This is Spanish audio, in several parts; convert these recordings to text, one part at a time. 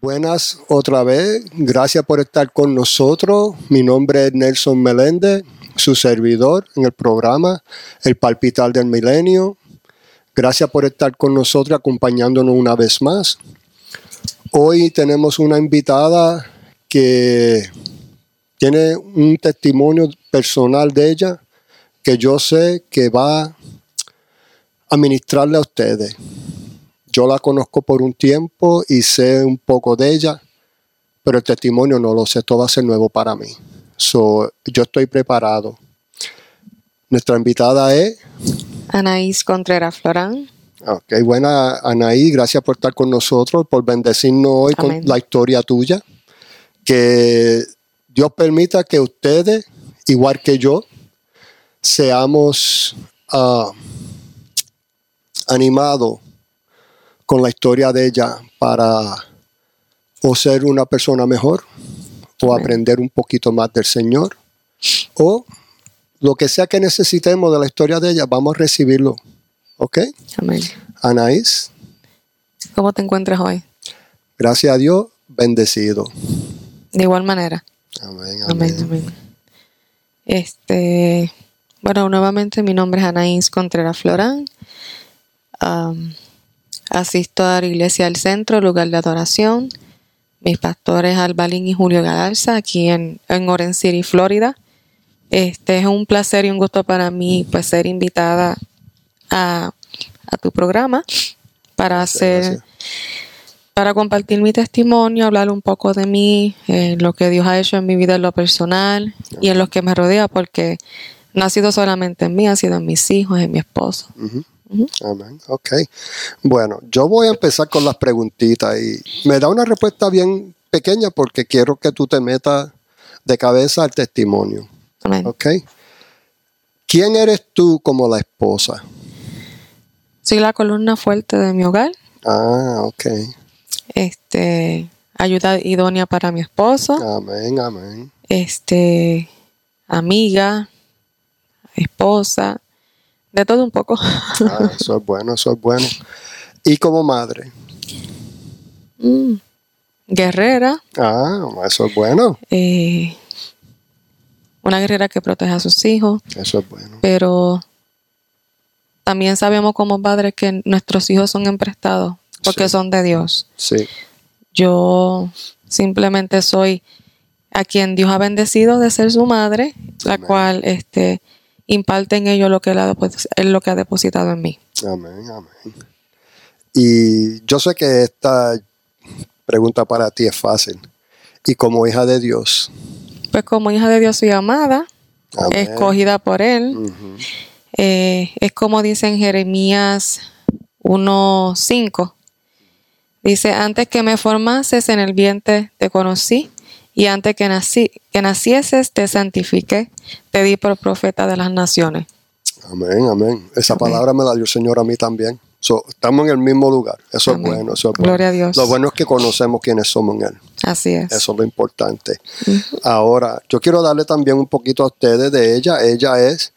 Buenas otra vez, gracias por estar con nosotros. Mi nombre es Nelson Meléndez, su servidor en el programa El Palpital del Milenio. Gracias por estar con nosotros, acompañándonos una vez más. Hoy tenemos una invitada que tiene un testimonio personal de ella que yo sé que va a ministrarle a ustedes. Yo la conozco por un tiempo y sé un poco de ella, pero el testimonio no lo sé, todo va a ser nuevo para mí. So, yo estoy preparado. Nuestra invitada es Anaís Contreras Florán. Ok, buena Anaí, gracias por estar con nosotros, por bendecirnos hoy Amén. con la historia tuya. Que Dios permita que ustedes, igual que yo, seamos ah, animados con la historia de ella para o ser una persona mejor o aprender un poquito más del Señor o lo que sea que necesitemos de la historia de ella, vamos a recibirlo. ¿Ok? Amén. Anaís, ¿Cómo te encuentras hoy? gracias a Dios, bendecido. De igual manera. Amén, Amén, amén. amén. Este, bueno, nuevamente mi nombre es Anaís Contreras Florán. Asisto a la Iglesia del Centro, lugar de adoración. Mis pastores Albalín y Julio Galarza, aquí en, en Orange City, Florida. Este es un placer y un gusto para mí pues ser invitada a, a tu programa para hacer gracias. para compartir mi testimonio, hablar un poco de mí, eh, lo que Dios ha hecho en mi vida en lo personal y en los que me rodea, porque no ha sido solamente en mí, ha sido en mis hijos, en mi esposo. Amén. Ok. Bueno, yo voy a empezar con las preguntitas y me da una respuesta bien pequeña porque quiero que tú te metas de cabeza al testimonio. Amén. Ok. ¿Quién eres tú como la esposa? Soy la columna fuerte de mi hogar, Ah, ok. este, ayuda idónea para mi esposo, Amén, amén. este, amiga, esposa, de todo un poco. Ah, eso es bueno, eso es bueno. ¿Y como madre? Mm. Guerrera, Ah, eso es bueno. eh, una guerrera que protege a sus hijos, Eso es bueno. pero también sabemos como padres que nuestros hijos son emprestados porque Sí. son de Dios. Sí. Yo simplemente soy a quien Dios ha bendecido de ser su madre, la Amén. cual este, imparte en ello lo que él, ha, él lo que ha depositado en mí. Amén, amén. Y yo sé que esta pregunta para ti es fácil. Y como hija de Dios, Pues como hija de Dios soy amada, Amén. escogida por él. Eh, es como dice en Jeremías 1.5. Dice, antes que me formases en el vientre te conocí y antes que, nací, que nacieses te santifiqué, te di por profeta de las naciones. amén, amén. Esa Amén. palabra me la dio el Señor a mí también. So, estamos en el mismo lugar. Eso Amén. es bueno, eso es bueno. Gloria a Dios. Lo bueno es que conocemos quiénes somos en Él. Así es. Eso es lo importante. Ahora, yo quiero darle también un poquito a ustedes de ella. Ella es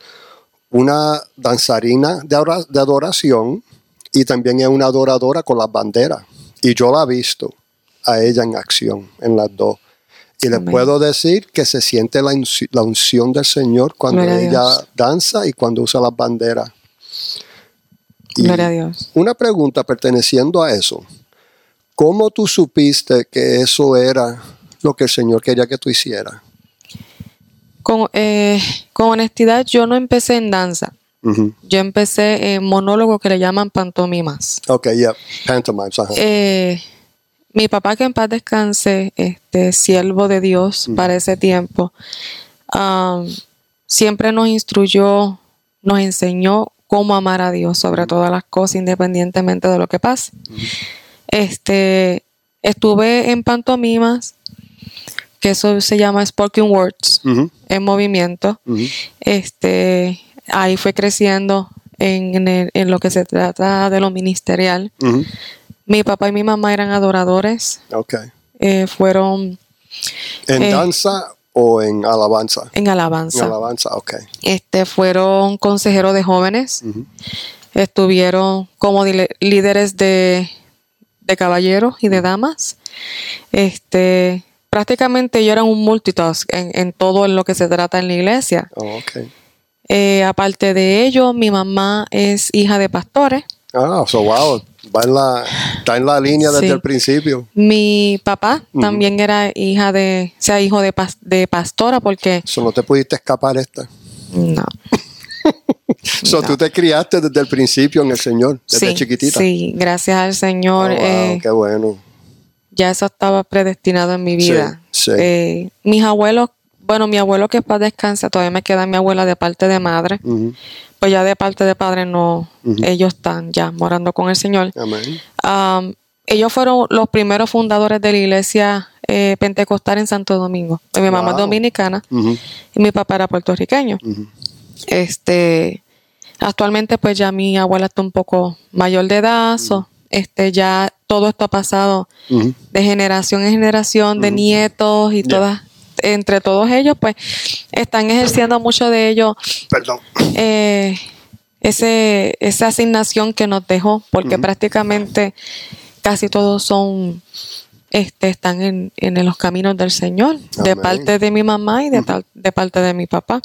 una danzarina de adoración y también es una adoradora con las banderas. Y yo la he visto a ella en acción, en las dos. Y Amén. puedo decir que se siente la, unci- la unción del Señor cuando Gloria ella danza y cuando usa las banderas. Y Gloria a Dios. una pregunta perteneciendo a eso. ¿Cómo tú supiste que eso era lo que el Señor quería que tú hicieras? Con, eh, con honestidad, yo no empecé en danza. Yo empecé en monólogo que le llaman pantomimas. Ok, yeah, pantomimes. Eh, mi papá, que en paz descanse, este siervo de Dios para ese tiempo, um, siempre nos instruyó, nos enseñó cómo amar a Dios sobre todas las cosas, independientemente de lo que pase. Este, estuve en pantomimas, que eso se llama spoken words, en movimiento. Este, ahí fue creciendo en, en el- en lo que se trata de lo ministerial. Mi papá y mi mamá eran adoradores. Ok. eh, fueron ¿En Eh, danza o en alabanza? en En alabanza. alabanza, ok. Este, fueron consejeros de jóvenes. Estuvieron como líderes de, de caballeros y de damas. Este, prácticamente yo era un multitask en, en todo lo que se trata en la iglesia. Oh, ok. Eh, aparte de ello, mi mamá es hija de pastores. Ah, so wow, va en la, está en la línea desde Sí. el principio. Mi papá Ujú. también era hija de, o sea, hijo de, pas- de pastora porque So no te pudiste escapar esta. no. So No. tú te criaste desde el principio en el Señor, desde sí, chiquitita. sí, gracias al Oh, Señor. wow, eh, qué bueno. ya eso estaba predestinado en mi vida. sí. Eh, mis abuelos, bueno, mi abuelo que para descansa, todavía me queda mi abuela de parte de madre, pues ya de parte de padre no, ellos están ya morando con el Señor. Amén. Um, ellos fueron los primeros fundadores de la iglesia eh, pentecostal en Santo Domingo. Mi mamá es dominicana y mi papá era puertorriqueño. Este, actualmente pues ya mi abuela está un poco mayor de edad, so, este, ya todo esto ha pasado de generación en generación, de nietos y todas, entre todos ellos, pues están ejerciendo mucho de ellos Perdón. eh, ese, esa asignación que nos dejó, porque prácticamente casi todos son, este, están en, en los caminos del Señor, de parte de mi mamá y de, tal- de parte de mi papá.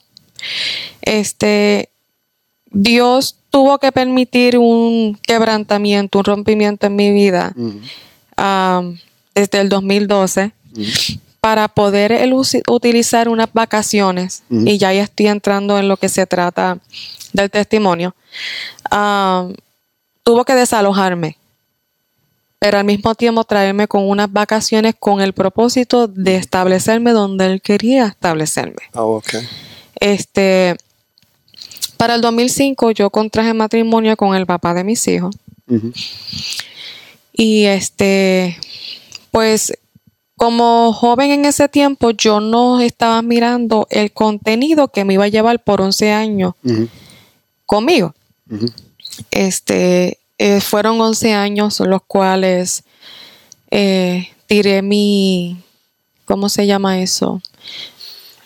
Este, Dios tuvo que permitir un quebrantamiento, un rompimiento en mi vida am, desde el 2012 ujú. Para poder utilizar unas vacaciones, y ya ya estoy entrando en lo que se trata del testimonio, am, tuvo que desalojarme, pero al mismo tiempo traerme con unas vacaciones con el propósito de establecerme donde él quería establecerme. Ah, ok. Este, para el 2005 yo contraje matrimonio con el papá de mis hijos. Y este, pues como joven en ese tiempo, yo no estaba mirando el contenido que me iba a llevar por 11 años conmigo. Este, eh, fueron 11 años los cuales eh, tiré mi, ¿cómo se llama eso?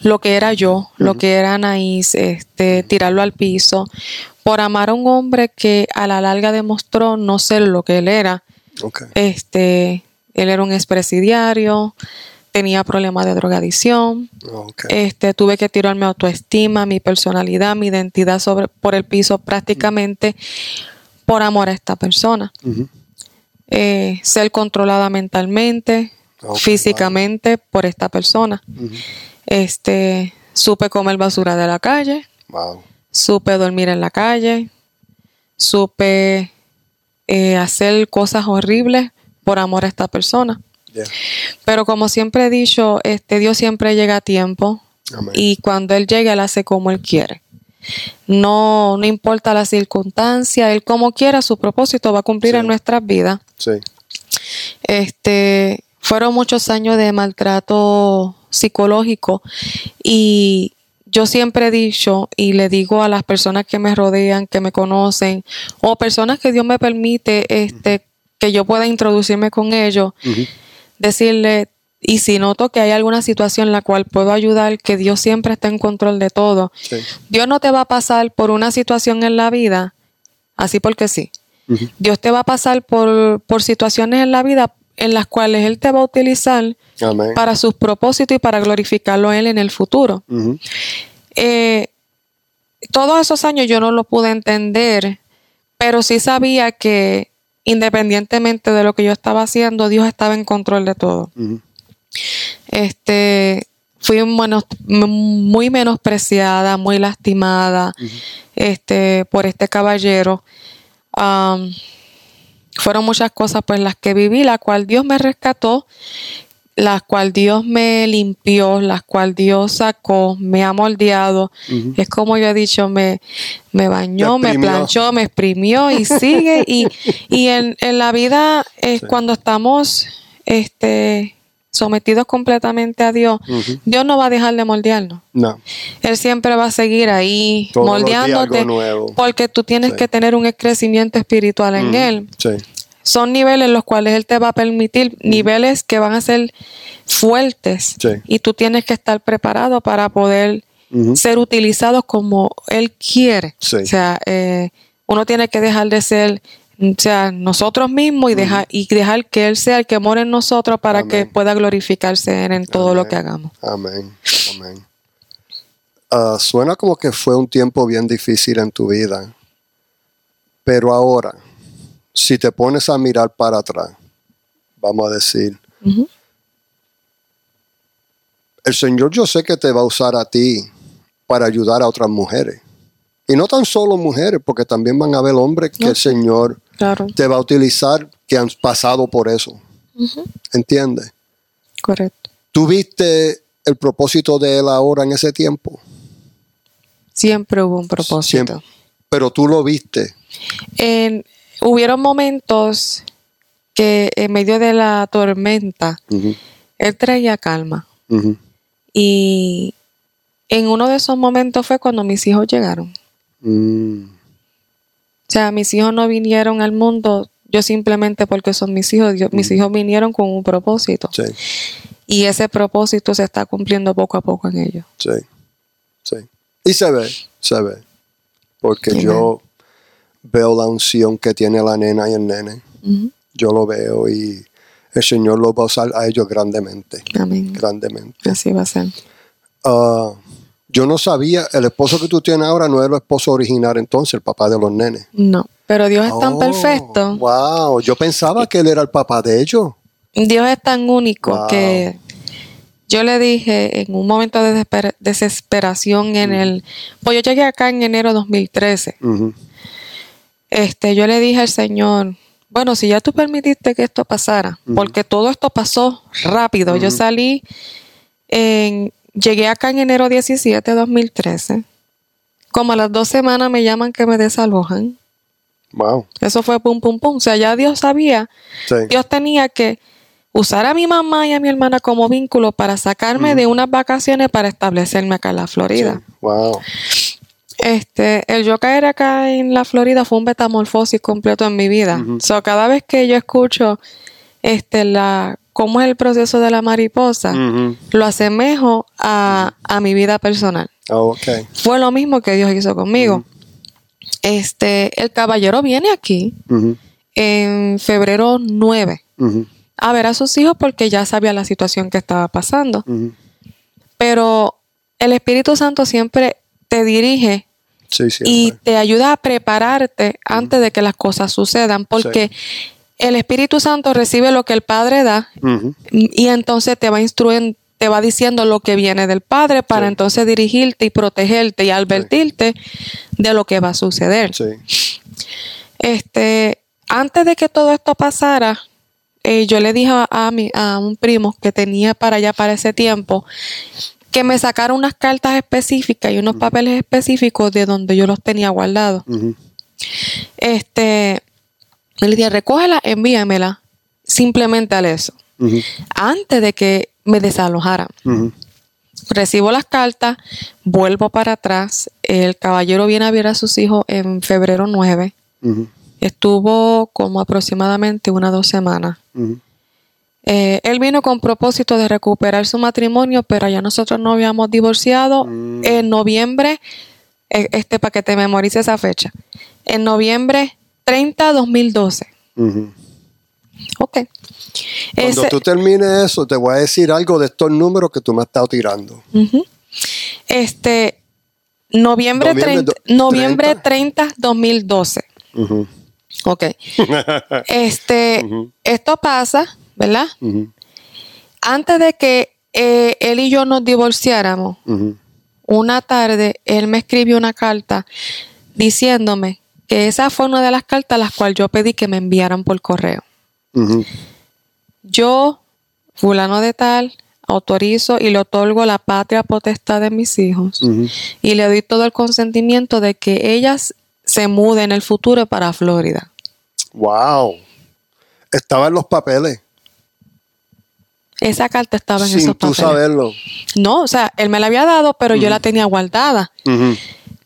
Lo que era yo, lo que era Anaís, este, tirarlo al piso, por amar a un hombre que a la larga demostró no ser lo que él era. Este, él era un expresidiario, tenía problemas de drogadicción. Este, tuve que tirar mi autoestima, mi personalidad, mi identidad sobre, por el piso prácticamente por amor a esta persona. Eh, ser controlada mentalmente, físicamente por esta persona. Este, supe comer basura de la calle, Wow. supe dormir en la calle, supe eh, hacer cosas horribles por amor a esta persona. Yeah. Pero como siempre he dicho, este Dios siempre llega a tiempo Amén. y cuando Él llega, Él hace como Él quiere. No, no importa la circunstancia, Él como quiera, su propósito va a cumplir Sí. en nuestras vidas. Sí. Este, fueron muchos años de maltrato psicológico y yo siempre he dicho y le digo a las personas que me rodean, que me conocen o personas que Dios me permite este que yo pueda introducirme con ellos, decirle y si noto que hay alguna situación en la cual puedo ayudar, que Dios siempre está en control de todo. Sí. Dios no te va a pasar por una situación en la vida así porque sí. Dios te va a pasar por, por situaciones en la vida en las cuales Él te va a utilizar Amén. para sus propósitos y para glorificarlo a Él en el futuro. Eh, todos esos años yo no lo pude entender, pero sí sabía que independientemente de lo que yo estaba haciendo, Dios estaba en control de todo. Este, fui menos- muy menospreciada, muy lastimada este, por este caballero. Fueron muchas cosas pues las que viví, la cual Dios me rescató, las cual Dios me limpió, las cual Dios sacó, me ha moldeado. Es como yo he dicho, me, me bañó, me planchó, me exprimió y sigue. y y en, en la vida, Sí. cuando estamos este, sometidos completamente a Dios. Dios no va a dejar de moldearnos. No. Él siempre va a seguir ahí Todos moldeándote porque tú tienes Sí. que tener un crecimiento espiritual en. Él. Sí. Son niveles en los cuales Él te va a permitir, niveles que van a ser fuertes Sí. y tú tienes que estar preparado para poder ser utilizados como Él quiere. Sí. O sea, eh, uno tiene que dejar de ser O sea, nosotros mismos y dejar, y dejar que Él sea el que more en nosotros para que pueda glorificarse en, en todo lo que hagamos. Amén. Amén. Ah, suena como que fue un tiempo bien difícil en tu vida. Pero ahora, si te pones a mirar para atrás, vamos a decir, el Señor yo sé que te va a usar a ti para ayudar a otras mujeres. Y no tan solo mujeres, porque también van a haber hombres que No. el Señor Claro, te va a utilizar que han pasado por eso. Ujú. ¿Entiendes? correcto. ¿Tú viste el propósito de Él ahora en ese tiempo? Siempre hubo un propósito. Siempre. Pero tú lo viste. En, hubieron momentos que en medio de la tormenta, Ujú, Él traía calma. Y en uno de esos momentos fue cuando mis hijos llegaron. Mm, O sea, mis hijos no vinieron al mundo yo simplemente porque son mis hijos. Yo- mis hijos vinieron con un propósito. sí, Y ese propósito se está cumpliendo poco a poco en ellos. sí, sí. Y se ve, se ve. Porque yo veo la unción que tiene la nena y el nene. Ujú. Yo lo veo y el Señor los va a usar a ellos grandemente. Amén. Grandemente. Así va a ser. Ah, yo no sabía, el esposo que tú tienes ahora no es el esposo original entonces, el papá de los nenes. No, pero Dios es tan Oh, perfecto. Wow, yo pensaba que él era el papá de ellos. Dios es tan único Wow. que yo le dije en un momento de desesper- desesperación en el... Pues yo llegué acá en enero de 2013. Ujú, Este, yo le dije al Señor, bueno, si ya tú permitiste que esto pasara, porque todo esto pasó rápido. Yo salí en... Llegué acá en enero 17 de 2013. Como a las dos semanas me llaman que me desalojan. Wow. Eso fue pum, pum, pum. O sea, ya Dios sabía Sí. Dios tenía que usar a mi mamá y a mi hermana como vínculo para sacarme de unas vacaciones para establecerme acá en la Florida. sí. Wow. Este, el yo caer acá en la Florida fue un metamorfosis completo en mi vida. Ujú. So, cada vez que yo escucho este la cómo es el proceso de la mariposa, lo asemejo a, a mi vida personal. Oh, ok. Fue lo mismo que Dios hizo conmigo. Este, el caballero viene aquí en febrero 9 ujú, a ver a sus hijos porque ya sabía la situación que estaba pasando. Pero el Espíritu Santo siempre te dirige Sí, y te ayuda a prepararte antes de que las cosas sucedan, porque el Espíritu Santo recibe lo que el Padre da y entonces te va instruyendo, te va diciendo lo que viene del Padre para Sí. entonces dirigirte y protegerte y advertirte de lo que va a suceder. Este, antes de que todo esto pasara, eh, yo le dije a, a mi, a un primo que tenía para allá para ese tiempo que me sacara unas cartas específicas y unos papeles específicos de donde yo los tenía guardados. Este, le dije, recógela, envíamela, simplemente al eso, antes de que me desalojaran. Recibo las cartas, vuelvo para atrás, el caballero viene a ver a sus hijos en febrero 9. Ujú, Estuvo como aproximadamente una o dos semanas. Eh, él vino con propósito de recuperar su matrimonio, pero ya nosotros no habíamos divorciado. Mm. En noviembre, eh, este para que te memorice esa fecha, en noviembre 30 2012. Ujú. Ok. Cuando Ese- tú termines eso, te voy a decir algo de estos números que tú me has estado tirando. Este, noviembre, Noviembre 30, do- noviembre 30. 30 2012. Ujú, Ok. este, esto pasa, ¿verdad? Antes de que eh, él y yo nos divorciáramos, una tarde él me escribió una carta diciéndome que esa fue una de las cartas las cuales yo pedí que me enviaran por correo. Yo, fulano de tal, autorizo y le otorgo la patria potestad de mis hijos y le doy todo el consentimiento de que ellas se muden en el futuro para Florida. Wow. Estaba en los papeles. Esa carta estaba en sin esos tú papeles. saberlo. No, o sea, él me la había dado, pero yo la tenía guardada.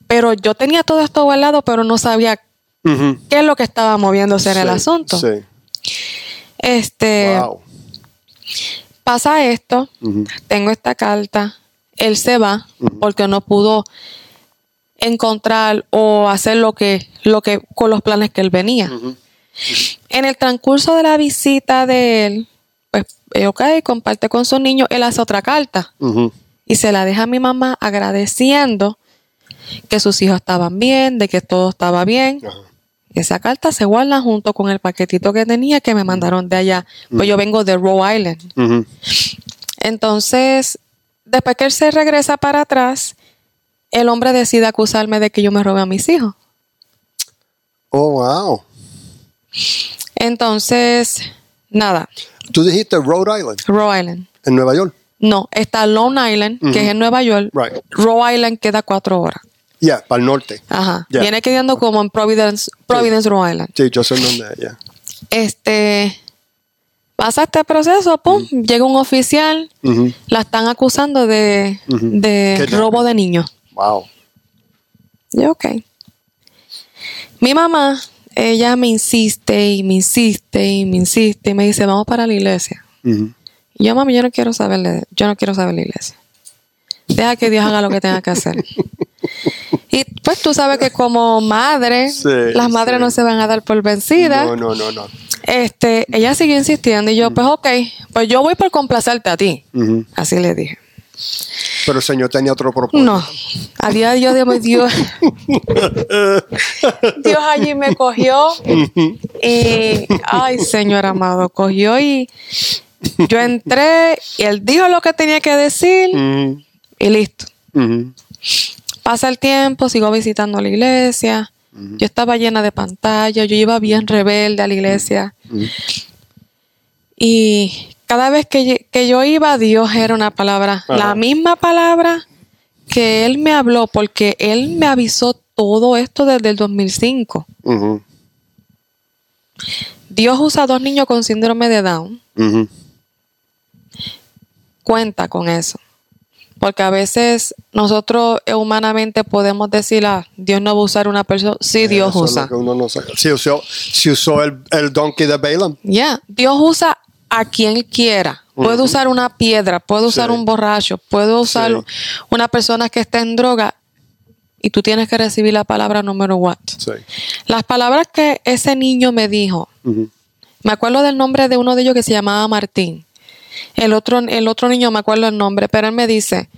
Pero yo tenía todo esto guardado, pero no sabía qué es lo que estaba moviéndose en el asunto. Sí. Este, Wow. pasa esto, tengo esta carta, él se va porque no pudo encontrar o hacer lo que, lo que con los planes que él venía. En el transcurso de la visita de él, ok, comparte con su niño, él hace otra carta y se la deja a mi mamá agradeciendo que sus hijos estaban bien, de que todo estaba bien. Esa carta se guarda junto con el paquetito que tenía que me mandaron de allá. Pues yo vengo de Rhode Island. Entonces, después que él se regresa para atrás, el hombre decide acusarme de que yo me robé a mis hijos. Oh, wow. Entonces, nada, Tú dijiste Rhode Island, Rhode Island. en Nueva York. No, está Long Island, que es en Nueva York. Right. Rhode Island queda cuatro horas. Yeah, para el norte. Ajá. Ya. Viene quedando como en Providence, Providence, Rhode Island. Sí, yo sé dónde ya. Este, pasa este proceso, pum, llega un oficial, la están acusando de, de robo de niños. Wow. Yo, ok. Mi mamá, ella me insiste y me insiste y me insiste y me dice, vamos para la iglesia. Y yo, mami, yo no quiero saber, de- yo no quiero saber la iglesia. Deja que Dios haga lo que tenga que hacer. Y pues tú sabes que como madre, Sí, las madres sí. no se van a dar por vencidas. No, no, no, no. Este, ella sigue insistiendo y yo, pues ok, pues yo voy por complacerte a ti. Así le dije. Pero el Señor tenía otro propósito. No, a día de Dios, Dios, Dios, Dios allí me cogió y, ay, Señor amado, cogió y yo entré y él dijo lo que tenía que decir y listo. Pasa el tiempo, sigo visitando la iglesia. Yo estaba llena de pantalla, yo iba bien rebelde a la iglesia. Y cada vez que, que yo iba, Dios era una palabra, Ajá. la misma palabra que Él me habló, porque Él me avisó todo esto desde el 2005. Ujú. Dios usa a dos niños con síndrome de Down. Cuenta con eso. Porque a veces nosotros eh, humanamente podemos decir, ah, Dios no va a usar una persona. Sí, Dios Eso es usa. no. Si usó, si usó el, el donkey de Balaam. Ya, Dios usa a quien quiera. Puede Ujú. usar una piedra, puede usar Sí. un borracho, puede usar Sí. una persona que esté en droga y tú tienes que recibir la palabra número what. Sí. Las palabras que ese niño me dijo, me acuerdo del nombre de uno de ellos que se llamaba Martín. El otro, el otro niño me acuerdo el nombre, pero él me dice,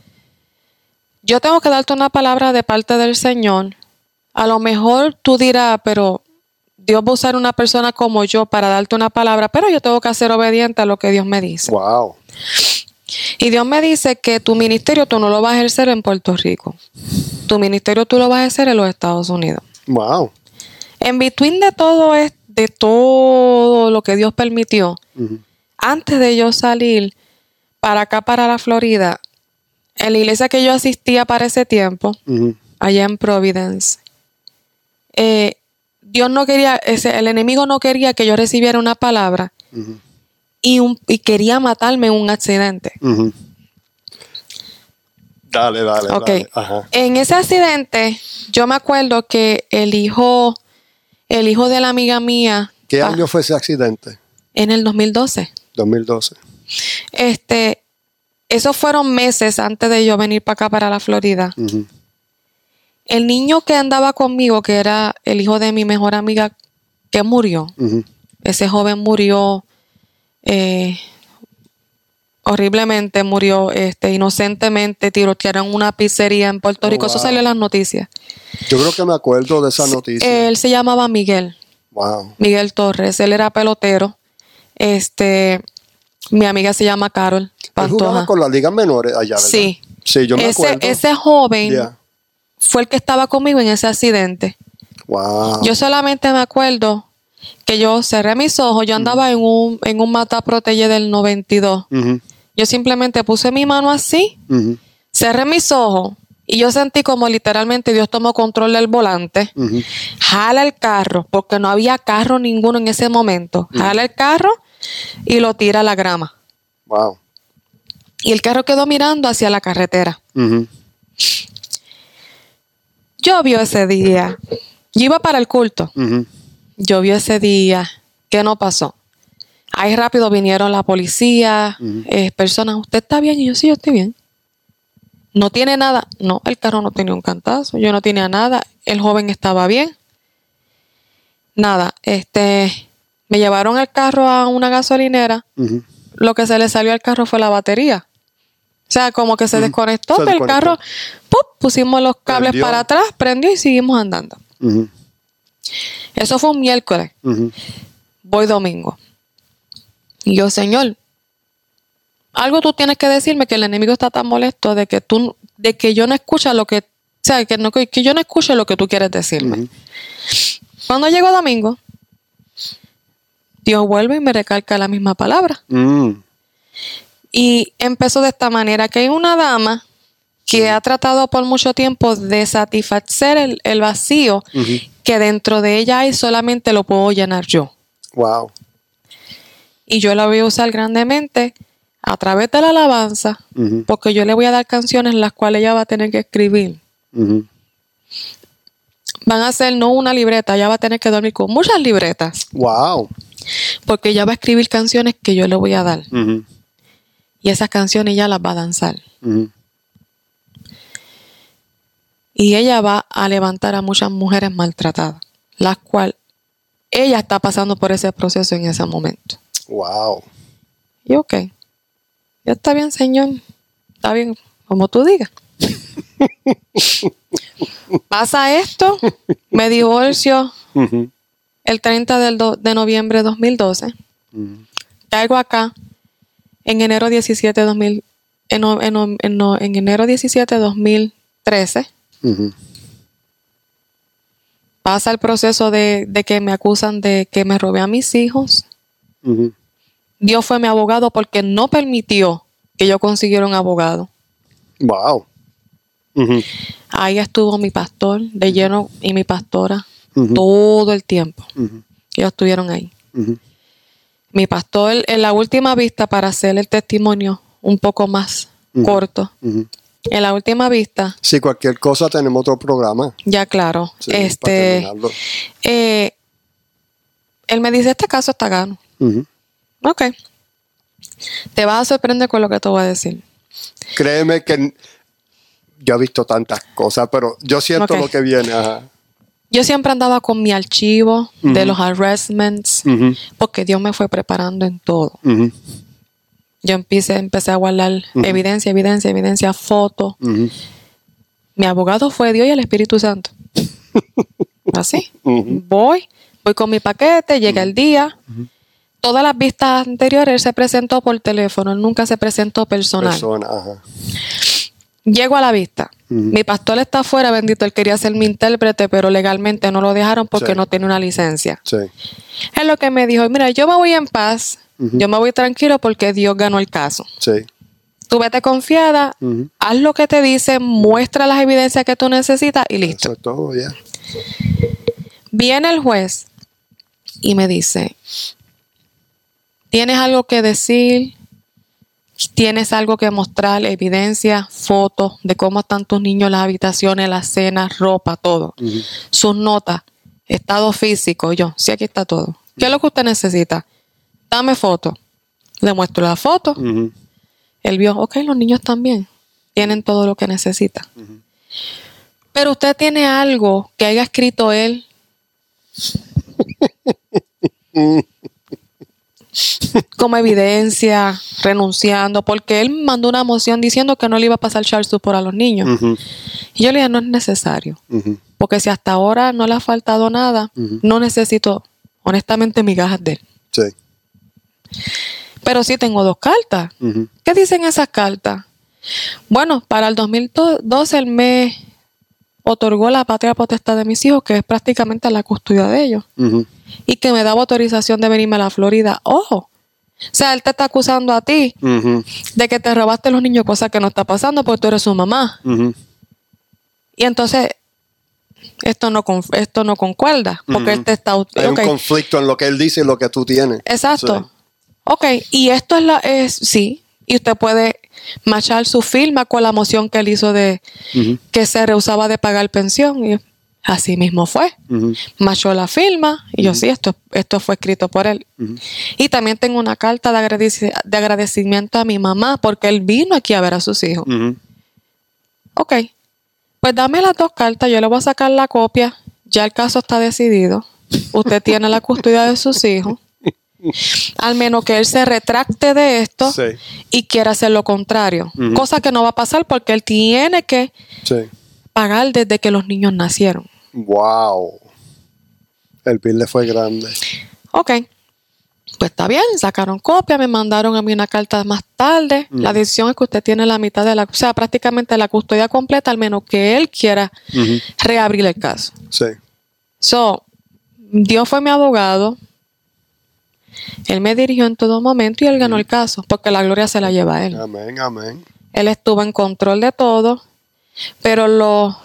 yo tengo que darte una palabra de parte del Señor. A lo mejor tú dirás, pero Dios va a usar una persona como yo para darte una palabra, pero yo tengo que ser obediente a lo que Dios me dice. Wow. Y Dios me dice que tu ministerio tú no lo vas a ejercer en Puerto Rico. Tu ministerio tú lo vas a ejercer en los Estados Unidos. Wow. En between de todo es de todo lo que Dios permitió, antes de yo salir para acá, para la Florida, en la iglesia que yo asistía para ese tiempo, allá en Providence, eh, Dios no quería, ese, el enemigo no quería que yo recibiera una palabra y, un, y quería matarme en un accidente. Dale, dale, Ok. dale. Ajá. En ese accidente, yo me acuerdo que el hijo, el hijo de la amiga mía, ¿Qué ah, año fue ese accidente? en el 2012, 2012. este, esos fueron meses antes de yo venir para acá, para la Florida. El niño que andaba conmigo, que era el hijo de mi mejor amiga, que murió, ese joven murió eh, horriblemente, murió este, inocentemente, tirotearon una pizzería en Puerto Oh, Rico. Eso salió en las noticias. Yo creo que me acuerdo de esa noticia. Él se llamaba Miguel, wow. Miguel Torres. Él era pelotero. Este, mi amiga se llama Carol Él jugaba con las ligas menores allá, ¿verdad? Sí. Sí, yo me Ese, acuerdo. ese joven Yeah. Fue el que estaba conmigo en ese accidente. Wow. Yo solamente me acuerdo que yo cerré mis ojos, yo andaba en un, en un mata protege del 92. Ujú. Yo simplemente puse mi mano así, cerré mis ojos y yo sentí como literalmente Dios tomó control del volante. Jala el carro, porque no había carro ninguno en ese momento. Jala el carro y lo tira a la grama. Wow. Y el carro quedó mirando hacia la carretera. Llovió ese día. Yo iba para el culto. Ujú. Llovió ese día. ¿Qué no pasó? Ahí rápido vinieron la policía, eh, personas, ¿usted está bien? Y yo, sí, yo estoy bien. No tiene nada. No, el carro no tenía un cantazo. Yo no tenía nada. El joven estaba bien. Nada, este, Me llevaron el carro a una gasolinera. Lo que se le salió al carro fue la batería. Sea, como que se desconectó Se del desconectó. carro. ¡pup! pusimos los cables Prendió. para atrás, prendió y seguimos andando. Eso fue un miércoles. Voy domingo. Y yo, Señor, algo tú tienes que decirme que el enemigo está tan molesto de que tú, de que yo no escucha lo que, o sea, que, no, que yo no escuche lo que tú quieres decirme. Ujú. Cuando llegó domingo, Dios vuelve y me recalca la misma palabra. Mm. Y empezó de esta manera, que hay una dama que ha tratado por mucho tiempo de satisfacer el, el vacío que dentro de ella hay, solamente lo puedo llenar yo. Wow. Y yo la voy a usar grandemente a través de la alabanza, porque yo le voy a dar canciones las cuales ella va a tener que escribir. Van a ser no una libreta, ella va a tener que dormir con muchas libretas, Wow. porque ella va a escribir canciones que yo le voy a dar. Y esas canciones ella las va a danzar. Y ella va a levantar a muchas mujeres maltratadas, las cuales ella está pasando por ese proceso en ese momento. Wow. Y ok, ya está bien, Señor, está bien, como tú digas. Pasa esto, me divorcio el 30 del do- de noviembre de 2012. Ujú. Caigo acá en enero 17 de 2000, en, en en en enero 17 de 2013. Ujú. Pasa el proceso de, de que me acusan de que me robé a mis hijos. Dios fue mi abogado porque no permitió que yo consiguiera un abogado. Wow. Ahí estuvo mi pastor de lleno y mi pastora todo el tiempo. Ellos estuvieron ahí. Mi pastor en la última vista para hacer el testimonio un poco más corto. En la última vista, Si cualquier cosa tenemos otro programa. ya claro, Sí, este, eh, él me dice, este caso está gano. Ujú. Ok. Te vas a sorprender con lo que te voy a decir. Créeme que yo he visto tantas cosas, pero yo siento lo que viene. Ajá. Yo siempre andaba con mi archivo de los arrestments, porque Dios me fue preparando en todo. Yo empecé, empecé a guardar evidencia, evidencia, evidencia, fotos. Mi abogado fue Dios y el Espíritu Santo. Así. Voy, voy con mi paquete, llega el día. Todas las vistas anteriores él se presentó por teléfono, él nunca se presentó personal. Persona, ajá. Llego a la vista. Mi pastor está afuera, bendito, él quería ser mi intérprete, pero legalmente no lo dejaron porque Sí. no tiene una licencia. Sí. Es lo que me dijo, mira, yo me voy en paz, yo me voy tranquilo porque Dios ganó el caso. Sí. Tú vete confiada, haz lo que te dice, muestra las evidencias que tú necesitas y listo. Eso es todo, ya. Viene el juez y me dice, ¿tienes algo que decir? ¿Tienes algo que mostrar? Evidencia, fotos de cómo están tus niños, las habitaciones, las cenas, ropa, todo. Sus notas, estado físico. Yo, sí, aquí está todo. ¿Qué es lo que usted necesita? Dame foto. Le muestro la foto. Ujú. Él vio, ok, los niños también tienen todo lo que necesitan. Pero usted tiene algo que haya escrito él. como evidencia, renunciando, porque él mandó una moción diciendo que no le iba a pasar child support a los niños. Y yo le dije, no es necesario, porque si hasta ahora no le ha faltado nada, no necesito, honestamente, migajas de él. Sí. Pero sí tengo dos cartas. ¿Qué dicen esas cartas? Bueno, para el 2012 él me otorgó la patria potestad de mis hijos, que es prácticamente la custodia de ellos, y que me daba autorización de venirme a la Florida. Ojo, o sea, él te está acusando a ti de que te robaste los niños, cosa que no está pasando porque tú eres su mamá. Y entonces, esto no, con- esto no concuerda, porque Ujú. él te está... Hay un conflicto en lo que él dice y lo que tú tienes. Exacto. Sí. Ok, y esto es la, es, sí, y usted puede machar su firma con la moción que él hizo de que se rehusaba de pagar pensión. Y así mismo fue. Ujú. Machó la firma y yo sí, esto, esto fue escrito por él. Y también tengo una carta de, de agradecimiento a mi mamá porque él vino aquí a ver a sus hijos. Ok, pues dame las dos cartas, yo le voy a sacar la copia. Ya el caso está decidido. Usted tiene la custodia de sus hijos. Al menos que él se retracte de esto Sí. y quiera hacer lo contrario. Cosa que no va a pasar porque él tiene que Sí. pagar desde que los niños nacieron. Wow. El bill le fue grande. Ok. Pues está bien, sacaron copia, me mandaron a mí una carta más tarde. La decisión es que usted tiene la mitad de la, o sea, prácticamente la custodia completa, al menos que él quiera reabrir el caso. Sí. So, Dios fue mi abogado. Él me dirigió en todo momento y él ganó el caso, porque la gloria se la lleva a él. Amén, amén. Él estuvo en control de todo, pero lo,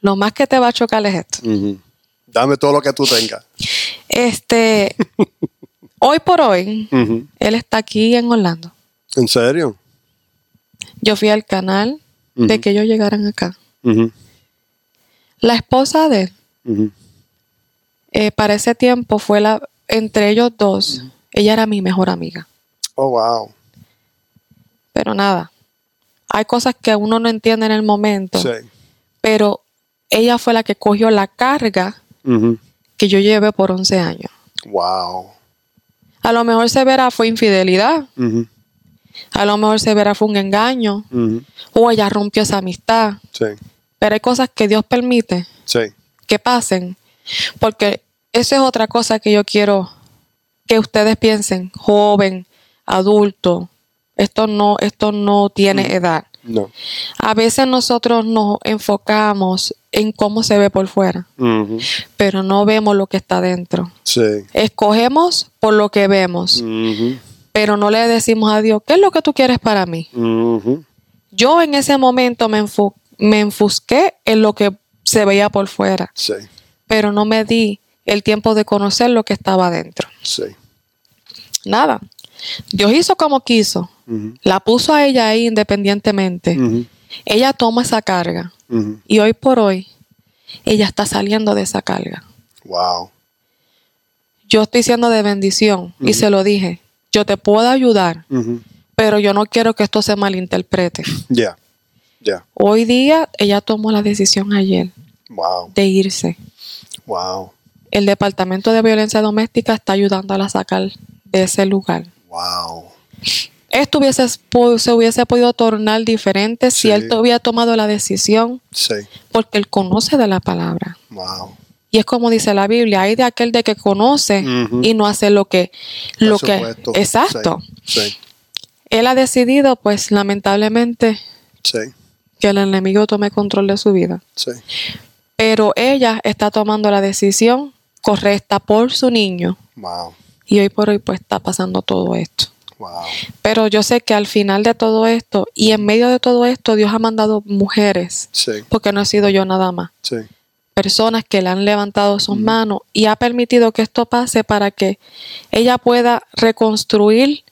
lo más que te va a chocar es esto. Dame todo lo que tú tengas. Este, hoy por hoy, él está aquí en Orlando. ¿En serio? Yo fui al canal de que ellos llegaran acá. La esposa de él, eh, para ese tiempo fue la, entre ellos dos, ella era mi mejor amiga. Oh, wow. Pero nada, hay cosas que uno no entiende en el momento, Sí. pero ella fue la que cogió la carga que yo llevé por 11 años. Wow. A lo mejor se verá fue infidelidad, a lo mejor se verá fue un engaño, o ella rompió esa amistad, Sí. pero hay cosas que Dios permite Sí. que pasen, porque eso es otra cosa que yo quiero que ustedes piensen, joven, adulto, esto no, esto no tiene edad. No. A veces nosotros nos enfocamos en cómo se ve por fuera, pero no vemos lo que está dentro. Sí. Escogemos por lo que vemos, pero no le decimos a Dios, ¿qué es lo que tú quieres para mí? Yo en ese momento me, enfo- me enfusqué en lo que se veía por fuera, Sí. pero no me di el tiempo de conocer lo que estaba dentro. Sí. Nada. Dios hizo como quiso. La puso a ella ahí independientemente. Ella toma esa carga. Y hoy por hoy, ella está saliendo de esa carga. Wow. Yo estoy siendo de bendición y se lo dije. Yo te puedo ayudar, pero yo no quiero que esto se malinterprete. Ya. Ya. Hoy día, ella tomó la decisión ayer Wow. de irse. Wow. El Departamento de Violencia Doméstica está ayudándola a sacar de ese lugar. Wow. Esto hubiese, se hubiese podido tornar diferente si él hubiera tomado la decisión, Sí. porque él conoce de la palabra. Wow. Y es como dice la Biblia, hay de aquel de que conoce y no hace lo que, lo que, exacto. Sí. Él ha decidido, pues lamentablemente, Sí. que el enemigo tome control de su vida. Sí. Pero ella está tomando la decisión correcta por su niño Wow. y hoy por hoy pues está pasando todo esto. Wow. Pero yo sé que al final de todo esto y en medio de todo esto Dios ha mandado mujeres, Sí. porque no he sido yo nada más, Sí. personas que le han levantado sus manos y ha permitido que esto pase para que ella pueda reconstruir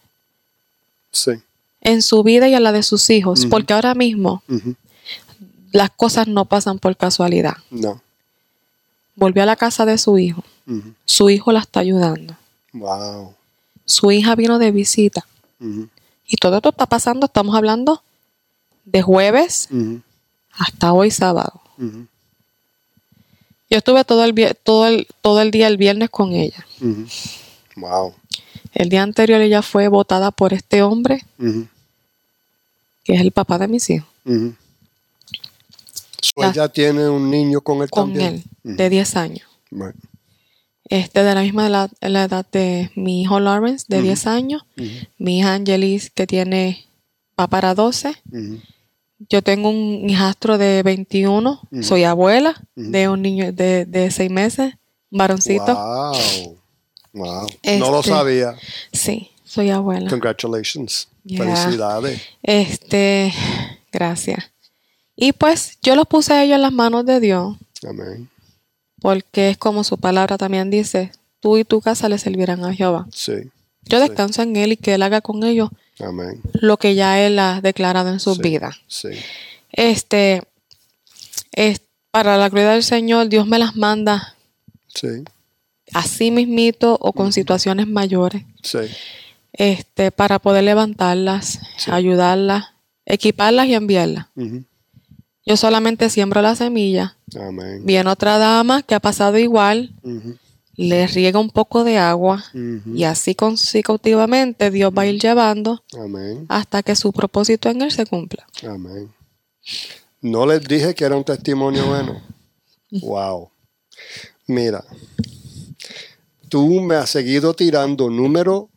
Sí. en su vida y en la de sus hijos, porque ahora mismo las cosas no pasan por casualidad. No. Volvió a la casa de su hijo, su hijo la está ayudando, Wow. su hija vino de visita y todo esto está pasando, estamos hablando de jueves hasta hoy sábado. Yo estuve todo el, todo el, todo el día el viernes con ella. Wow. El día anterior ella fue votada por este hombre, que es el papá de mis hijos. So, Ya. ella tiene un niño con él con también. él, de 10 años. Right. Este, de la misma edad, la edad de mi hijo Lawrence, de 10 años. Mi hija Angelis, que tiene, va para 12. Ujú. Yo tengo un hijastro de 21. Ujú. Soy abuela de un niño de, de 6 meses, varoncito. Wow. Wow. No lo Este- sabía. Sí, soy abuela. Congratulations. Yeah. Felicidades. Este, gracias. Y pues yo los puse a ellos en las manos de Dios, Amén. porque es como su palabra también dice, tú y tu casa le servirán a Jehová. Sí. Yo Sí. descanso en Él y que Él haga con ellos Amén. lo que ya Él ha declarado en sus Sí. vidas. Sí. Este, es, para la gloria del Señor, Dios me las manda Sí. así mismito o con situaciones mayores, Sí. este, para poder levantarlas, ayudarlas, equiparlas y enviarlas. Yo solamente siembro la semilla. Amén. Viene otra dama que ha pasado igual, le riega un poco de agua y así consecutivamente Dios va a ir llevando Amén. hasta que su propósito en él se cumpla. Amén. No les dije que era un testimonio bueno. Wow. Mira, tú me has seguido tirando número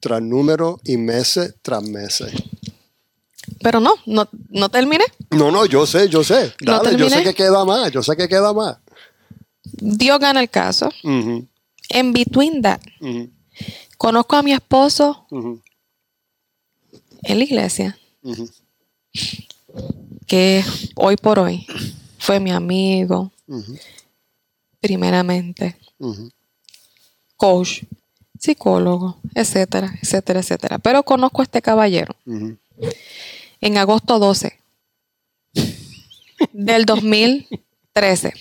tras número y meses tras meses. Pero no, no, no terminé. No, no, yo sé, yo sé. ¿No Dale, yo sé que queda más, yo sé que queda más. Dios gana el caso. En between that, conozco a mi esposo en la iglesia, que hoy por hoy fue mi amigo, primeramente, coach, psicólogo, etcétera, etcétera, etcétera. Pero conozco a este caballero. En agosto 12 del 2013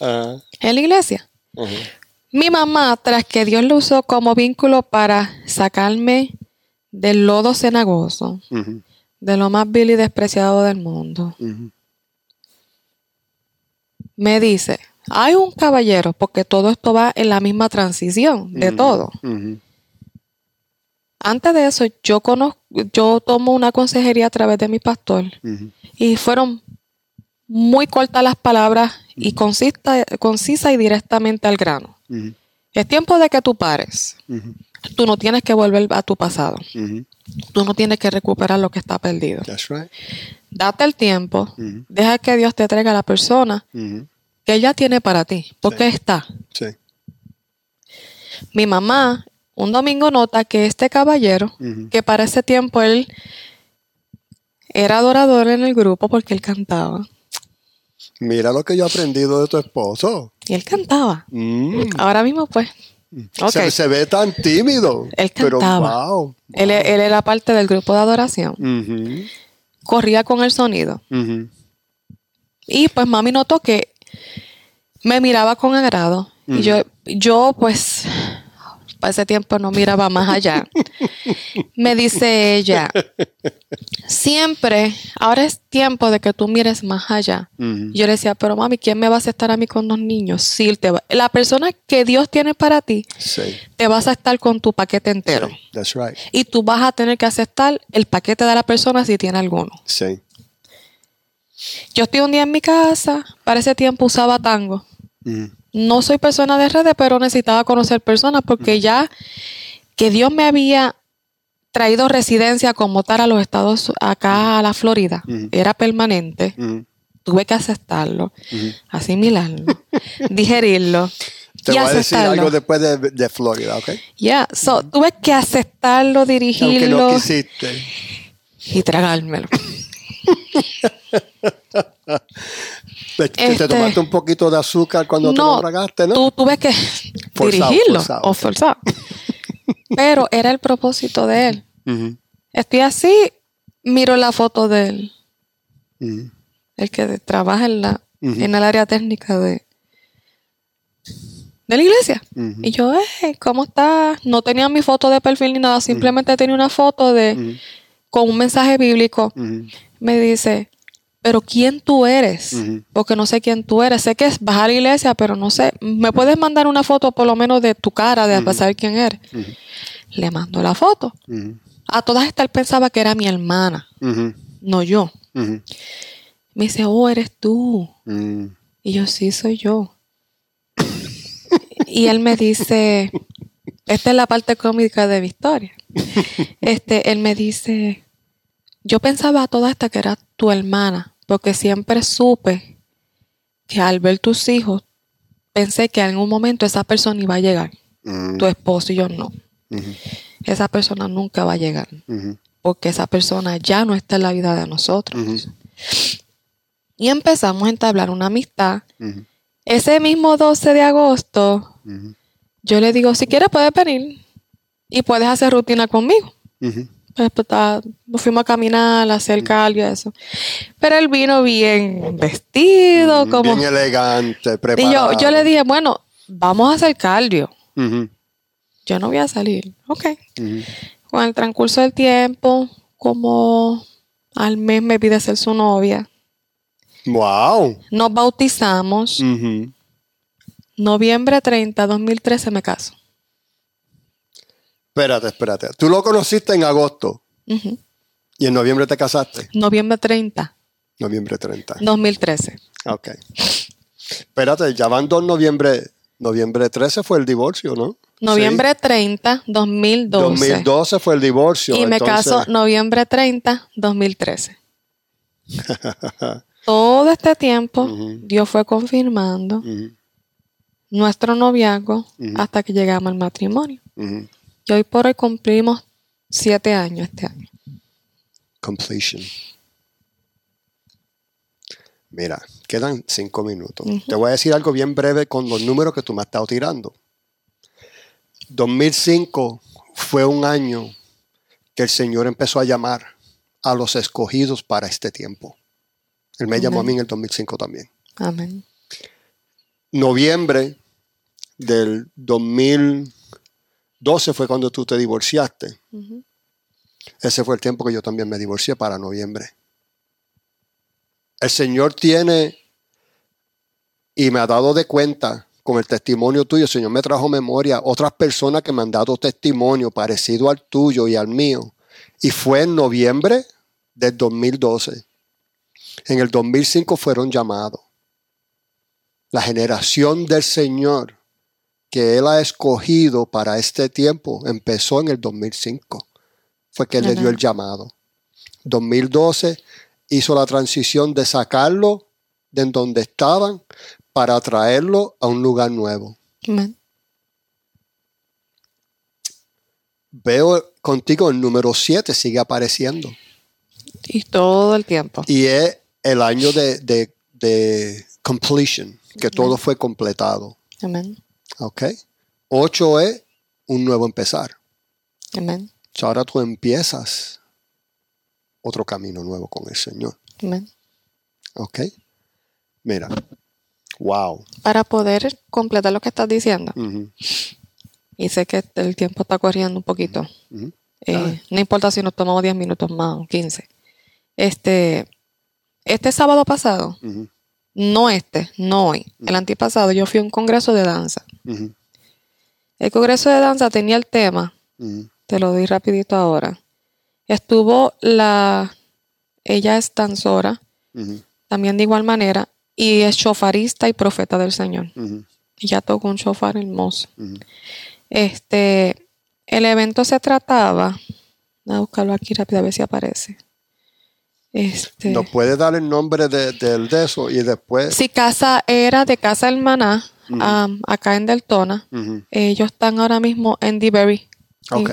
Ah, en la iglesia. Mi mamá, tras que Dios lo usó como vínculo para sacarme del lodo cenagoso, de lo más vil y despreciado del mundo, me dice, hay un caballero, porque todo esto va en la misma transición de todo. Antes de eso, yo conozco, yo tomo una consejería a través de mi pastor y fueron muy cortas las palabras y concisa, concisa y directamente al grano. Es tiempo de que tú pares. Tú no tienes que volver a tu pasado. Tú no tienes que recuperar lo que está perdido. That's right. Date el tiempo. Deja que Dios te traiga a la persona que Él ya tiene para ti. Porque está. Sí. Mi mamá un domingo nota que este caballero, que para ese tiempo él era adorador en el grupo porque él cantaba. Mira lo que yo he aprendido de tu esposo. Y él cantaba. Mm. Ahora mismo, pues, ok. Se, se ve tan tímido. Él Pero cantaba. wow. Él, él era parte del grupo de adoración. Corría con el sonido. Y pues mami notó que me miraba con agrado. Y yo, yo pues, para ese tiempo no miraba más allá. me dice ella, siempre, ahora es tiempo de que tú mires más allá. yo le decía, pero mami, ¿quién me va a aceptar a mí con dos niños? Sí, te va- la persona que Dios tiene para ti, Sí. te vas a estar con tu paquete entero. sí, That's right. Y tú vas a tener que aceptar el paquete de la persona si tiene alguno. Sí. Yo estoy un día en mi casa, para ese tiempo usaba tango. No soy persona de redes, pero necesitaba conocer personas porque ya que Dios me había traído residencia como tal a los estados, acá a la Florida, era permanente, tuve que aceptarlo, asimilarlo, digerirlo Te y voy a decir aceptarlo. algo después de, de Florida, ¿ok? Ya, so, tuve que aceptarlo, Aunque dirigirlo no quisiste. y tragármelo. Te, te Este- tomaste un poquito de azúcar cuando te No, lo tragaste, ¿no? tú tuve que Forzado, dirigirlo forzado. o forzado. Pero era el propósito de él. Estoy así, miro la foto de él, el que trabaja en, la, en el área técnica de, de la iglesia. Y yo, hey, ¿cómo estás? No tenía mi foto de perfil ni nada, simplemente tenía una foto de con un mensaje bíblico. Me dice, pero ¿quién tú eres? Porque no sé quién tú eres. Sé que es vas a la iglesia, pero no sé. ¿Me puedes mandar una foto por lo menos de tu cara, de para saber quién eres? Le mando la foto. A todas estas él pensaba que era mi hermana, no yo. Me dice, oh, eres tú. ujú. Y yo, sí, soy yo. y él me dice, esta es la parte cómica de mi historia. Este, él me dice, yo pensaba a toda esta que era tu hermana, porque siempre supe que al ver tus hijos, pensé que en algún momento esa persona iba a llegar, Ujú, tu esposo y yo no. Esa persona nunca va a llegar, porque esa persona ya no está en la vida de nosotros. Y empezamos a entablar una amistad. Ese mismo 12 de agosto, yo le digo, si quieres puedes venir y puedes hacer rutina conmigo. Pues, ta- nos fuimos a caminar, a hacer cardio, eso. Pero él vino bien vestido, como... Bien elegante, Y yo, preparado. yo le dije, bueno, vamos a hacer cardio. Ujú, Yo no voy a salir. Ok. Con el transcurso del tiempo, como al mes me pide ser su novia. Wow. Nos bautizamos. Ujú, Noviembre 30, 2013 me caso. Espérate, espérate. Tú lo conociste en agosto y en noviembre te casaste. Noviembre 30, Noviembre 30. 2013. Ok. Espérate, ya van dos noviembre. Noviembre 13 fue el divorcio, ¿no? Noviembre 30, 2012. 2012 fue el divorcio. Y me entonces- caso noviembre 30, 2013. Todo este tiempo. Dios fue confirmando nuestro noviazgo hasta que llegamos al matrimonio. Y hoy por hoy cumplimos siete años este año. Completion. Mira, quedan cinco minutos. Te voy a decir algo bien breve con los números que tú me has estado tirando. 2005 fue un año que el Señor empezó a llamar a los escogidos para este tiempo. Él me llamó a mí en el 2005 también. Amén. Noviembre del 2012 fue cuando tú te divorciaste. Ese fue el tiempo que yo también me divorcié para noviembre. El Señor tiene y me ha dado de cuenta con el testimonio tuyo. El Señor me trajo memoria otras personas que me han dado testimonio parecido al tuyo y al mío. Y fue en noviembre del 2012. En el 2005 fueron llamados. La generación del Señor que Él ha escogido para este tiempo empezó en el 2005 fue que él le dio el llamado. 2012 hizo la transición de sacarlo de donde estaban para traerlo a un lugar nuevo. Veo contigo el número 7 sigue apareciendo Y todo el tiempo. y es el año de, de- de completion, que todo fue completado. Amén. ¿Ok? 8 es un nuevo empezar. Amén. So, ahora tú empiezas otro camino nuevo con el Señor. Amén. ¿Ok? Mira. Wow. Para poder completar lo que estás diciendo, y sé que el tiempo está corriendo un poquito. Eh, no importa si nos tomamos 10 minutos más o 15. Este, este sábado pasado, no este, no hoy, el antipasado, yo fui a un congreso de danza. El congreso de danza tenía el tema, te lo doy rapidito ahora. Estuvo la, ella es danzora, también de igual manera, y es chofarista y profeta del Señor. Ella tocó un chofar hermoso. Este, el evento se trataba, voy a buscarlo aquí rápido a ver si aparece. Este, ¿Nos puede dar el nombre de, del de eso y después? si casa era de Casa Hermaná, acá en Deltona. Ellos están ahora mismo en DeBerry. Ok.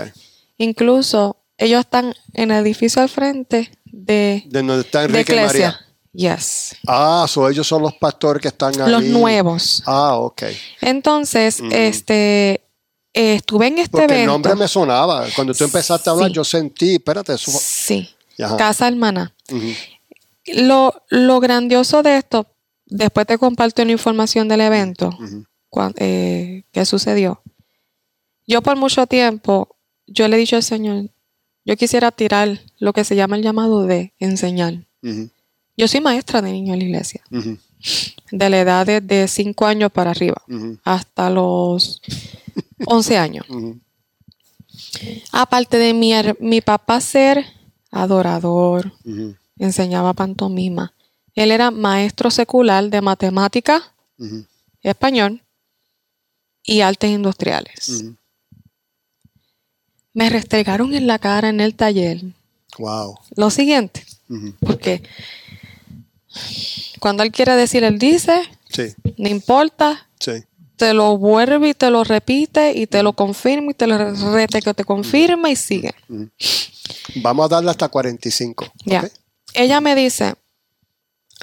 Incluso ellos están en el edificio al frente de, De donde está de Enrique. María. Yes. Ah, so ellos son los pastores que están ahí. Los nuevos. Ah, ok. Entonces, este, eh, estuve en este Porque el evento. nombre me sonaba. Cuando tú empezaste a hablar, Sí. yo sentí, espérate, eso. Sí. Ajá. Casa Hermana. Lo, lo grandioso de esto, después te comparto la información del evento cuan- eh, que sucedió. Yo por mucho tiempo, yo le he dicho al Señor, yo quisiera tirar lo que se llama el llamado de enseñar. Yo soy maestra de niños en la iglesia, de la edad de, de 5 años para arriba, hasta los 11 años. Aparte de mi, mi papá ser adorador, enseñaba pantomima. Él era maestro secular de matemática, ujú, español y artes industriales. Me restregaron en la cara en el taller Wow. lo siguiente, porque cuando él quiere decir, él dice, Sí, no importa, sí. Te lo vuelve y te lo repite y te lo confirma y te lo rete que te confirma y sigue. Vamos a darle hasta 45. Ya. Ella me dice,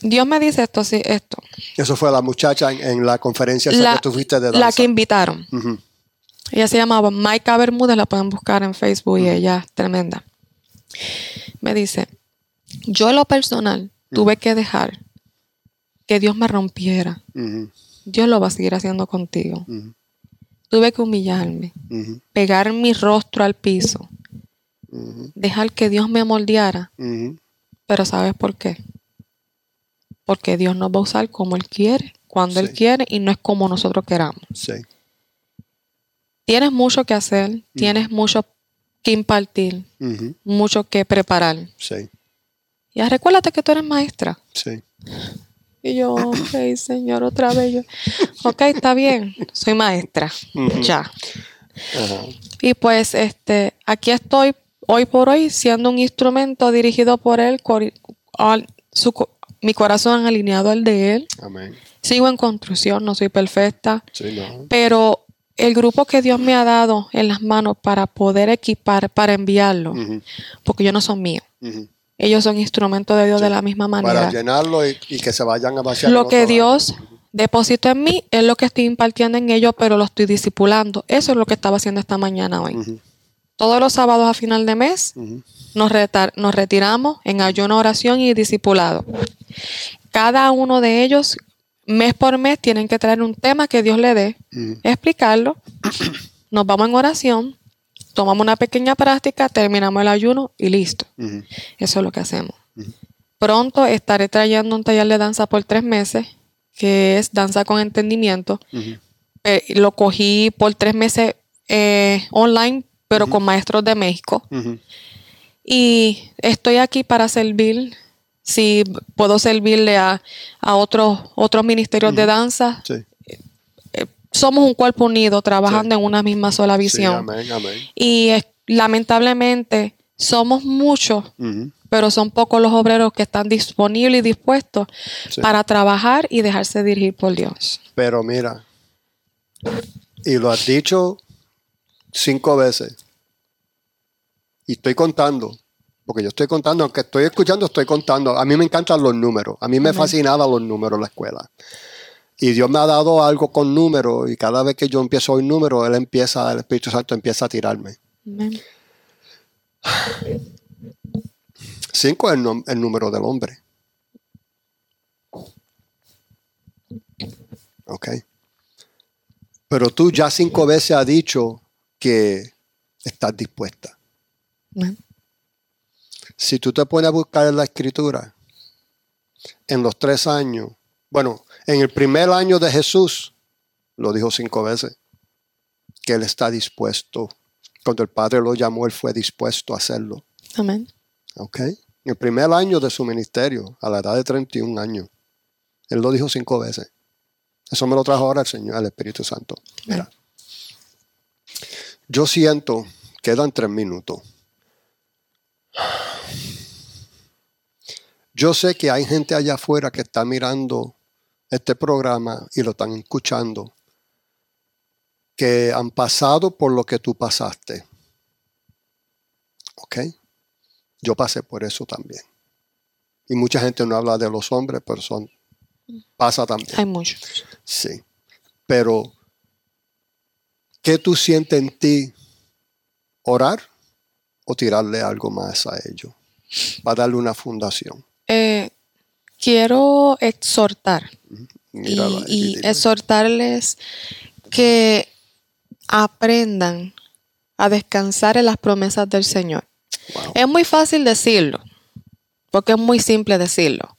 Dios me dice esto, sí, esto. Eso fue la muchacha en, en la conferencia La, que tú fuiste de danza. la que invitaron. Ella se llamaba Maika Bermúdez, la pueden buscar en Facebook y ella es tremenda. Me dice, yo en lo personal tuve que dejar que Dios me rompiera. Dios lo va a seguir haciendo contigo. Tuve que humillarme, pegar mi rostro al piso, dejar que Dios me moldeara. Pero ¿sabes por qué? Porque Dios nos va a usar como Él quiere cuando Él quiere y no es como nosotros queramos. Sí. Tienes mucho que hacer, tienes mucho que impartir, mucho que preparar. Sí. Y recuérdate que tú eres maestra. Sí. Y yo, ok, señor, otra vez. Yo, ok, está bien, soy maestra. Ya. Y pues este, aquí estoy hoy por hoy siendo un instrumento dirigido por él, al- su mi corazón alineado al de él. Amén. Sigo en construcción, no soy perfecta, Sí, no. pero el grupo que Dios me ha dado en las manos para poder equipar, para enviarlo, porque ellos no son míos, Ujú. Ellos son instrumentos de Dios de la misma Para manera. llenarlo y, y que se vayan a vaciar. Lo que Dios depositó en mí es lo que estoy impartiendo en ellos, pero lo estoy discipulando. Eso es lo que estaba haciendo esta mañana hoy. Todos los sábados a final de mes nos, retar- nos retiramos en ayuno, oración y discipulado. Cada uno de ellos, mes por mes, tienen que traer un tema que Dios le dé, explicarlo. Nos vamos en oración, tomamos una pequeña práctica, terminamos el ayuno y listo. Eso es lo que hacemos. Pronto estaré trayendo un taller de danza por tres meses, que es danza con entendimiento. Eh, lo cogí por tres meses eh, online, pero con maestros de México. Y estoy aquí para servir, si puedo servirle a, a otros, otros ministerios de danza. Sí. Somos un cuerpo unido, trabajando en una misma sola Sí, visión. amén, amén. y eh, lamentablemente somos muchos, pero son pocos los obreros que están disponibles y dispuestos Sí. para trabajar y dejarse dirigir por Dios. Pero mira, y lo has dicho cinco veces. Y estoy contando, porque yo estoy contando, aunque estoy escuchando, estoy contando. A mí me encantan los números, a mí me fascinaban los números en la escuela. Y Dios me ha dado algo con números y cada vez que yo empiezo un número, Él empieza, el Espíritu Santo empieza a tirarme. Cinco es el, número del hombre. Ok. Pero tú ya cinco veces has dicho que estás dispuesta. Si tú te pones a buscar en la escritura, en los tres años, bueno, en el primer año de Jesús, lo dijo cinco veces, que Él está dispuesto. Cuando el Padre lo llamó, Él fue dispuesto a hacerlo. Amén. ¿ok? En el primer año de su ministerio, a la edad de 31 años. Él lo dijo cinco veces. Eso me lo trajo ahora el Señor, el Espíritu Santo. Mira. Yo siento, quedan tres minutos. Yo sé que hay gente allá afuera que está mirando este programa y lo están escuchando, que han pasado por lo que tú pasaste. ¿Ok? Yo pasé por eso también. Y mucha gente no habla de los hombres, pero son pasa también. Hay muchos. Sí. Pero ¿qué tú sientes en ti? ¿Orar o tirarle algo más a ellos? Para darle una fundación. Eh, quiero exhortar Míralo y, exhortarles que aprendan a descansar en las promesas del Señor. Wow. Es muy fácil decirlo, porque es muy simple decirlo,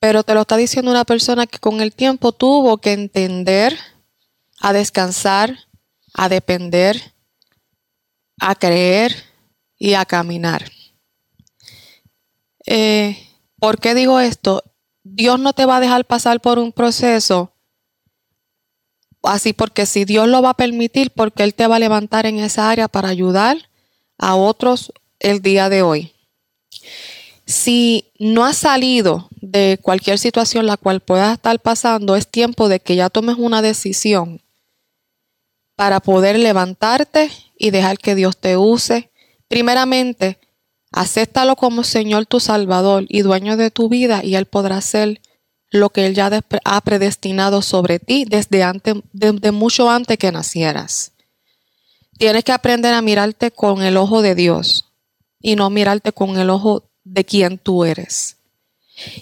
pero te lo está diciendo una persona que con el tiempo tuvo que entender a descansar, a depender, a creer y a caminar. Eh, ¿Por qué digo esto? Dios no te va a dejar pasar por un proceso así porque si Dios lo va a permitir, porque Él te va a levantar en esa área para ayudar a otros el día de hoy. Si no has salido de cualquier situación la cual puedas estar pasando, es tiempo de que ya tomes una decisión para poder levantarte y dejar que Dios te use. Primeramente, acéptalo como Señor tu Salvador y dueño de tu vida y Él podrá hacer lo que Él ya de- ha predestinado sobre ti desde, antes, desde mucho antes que nacieras. Tienes que aprender a mirarte con el ojo de Dios y no mirarte con el ojo de quien tú eres.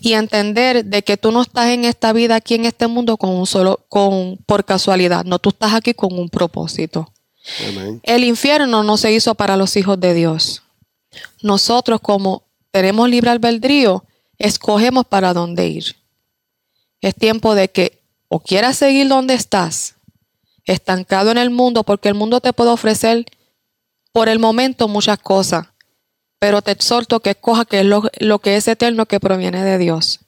Y entender de que tú no estás en esta vida aquí en este mundo con un solo con por casualidad, no tú estás aquí con un propósito. Amén. El infierno no se hizo para los hijos de Dios. Nosotros como tenemos libre albedrío, escogemos para dónde ir. Es tiempo de que o quieras seguir donde estás, estancado en el mundo, porque el mundo te puede ofrecer por el momento muchas cosas, pero te exhorto que escoja que es lo, lo que es eterno que proviene de Dios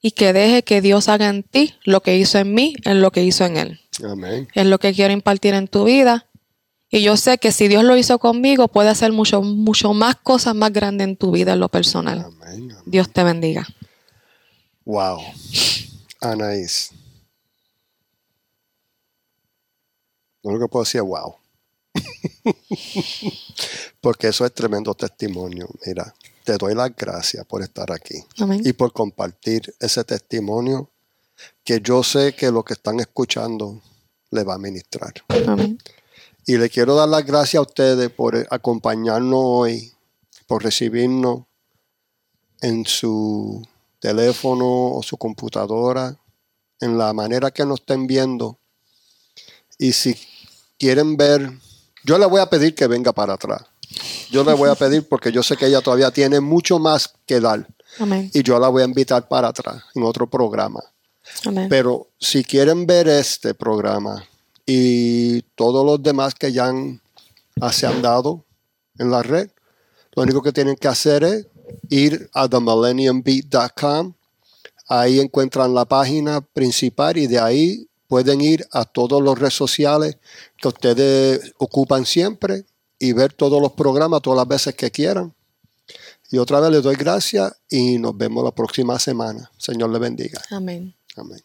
y que deje que Dios haga en ti lo que hizo en mí, en lo que hizo en Él. Amén. Es lo que quiero impartir en tu vida. Y yo sé que si Dios lo hizo conmigo, puede hacer mucho, mucho más cosas más grandes en tu vida en lo personal. Amén. Dios te bendiga. Wow. Anaís. Lo único que puedo decir es wow. Porque eso es tremendo testimonio. Mira, te doy las gracias por estar aquí Amén. y por compartir ese testimonio que yo sé que los que están escuchando le va a ministrar. Amén. Y le quiero dar las gracias a ustedes por acompañarnos hoy, por recibirnos en su teléfono o su computadora, en la manera que nos estén viendo. Y si quieren ver, yo le voy a pedir que venga para atrás. Yo le voy a pedir porque yo sé que ella todavía tiene mucho más que dar. Amén. Y yo la voy a invitar para atrás en otro programa. Amén. Pero si quieren ver este programa y todos los demás que ya han, ah, se han dado en la red, lo único que tienen que hacer es ir a themillenniumbeat.com. Ahí encuentran la página principal y de ahí pueden ir a todas las redes sociales que ustedes ocupan siempre y ver todos los programas todas las veces que quieran. Y otra vez les doy gracias y nos vemos la próxima semana. Señor le bendiga. Amén. Amén.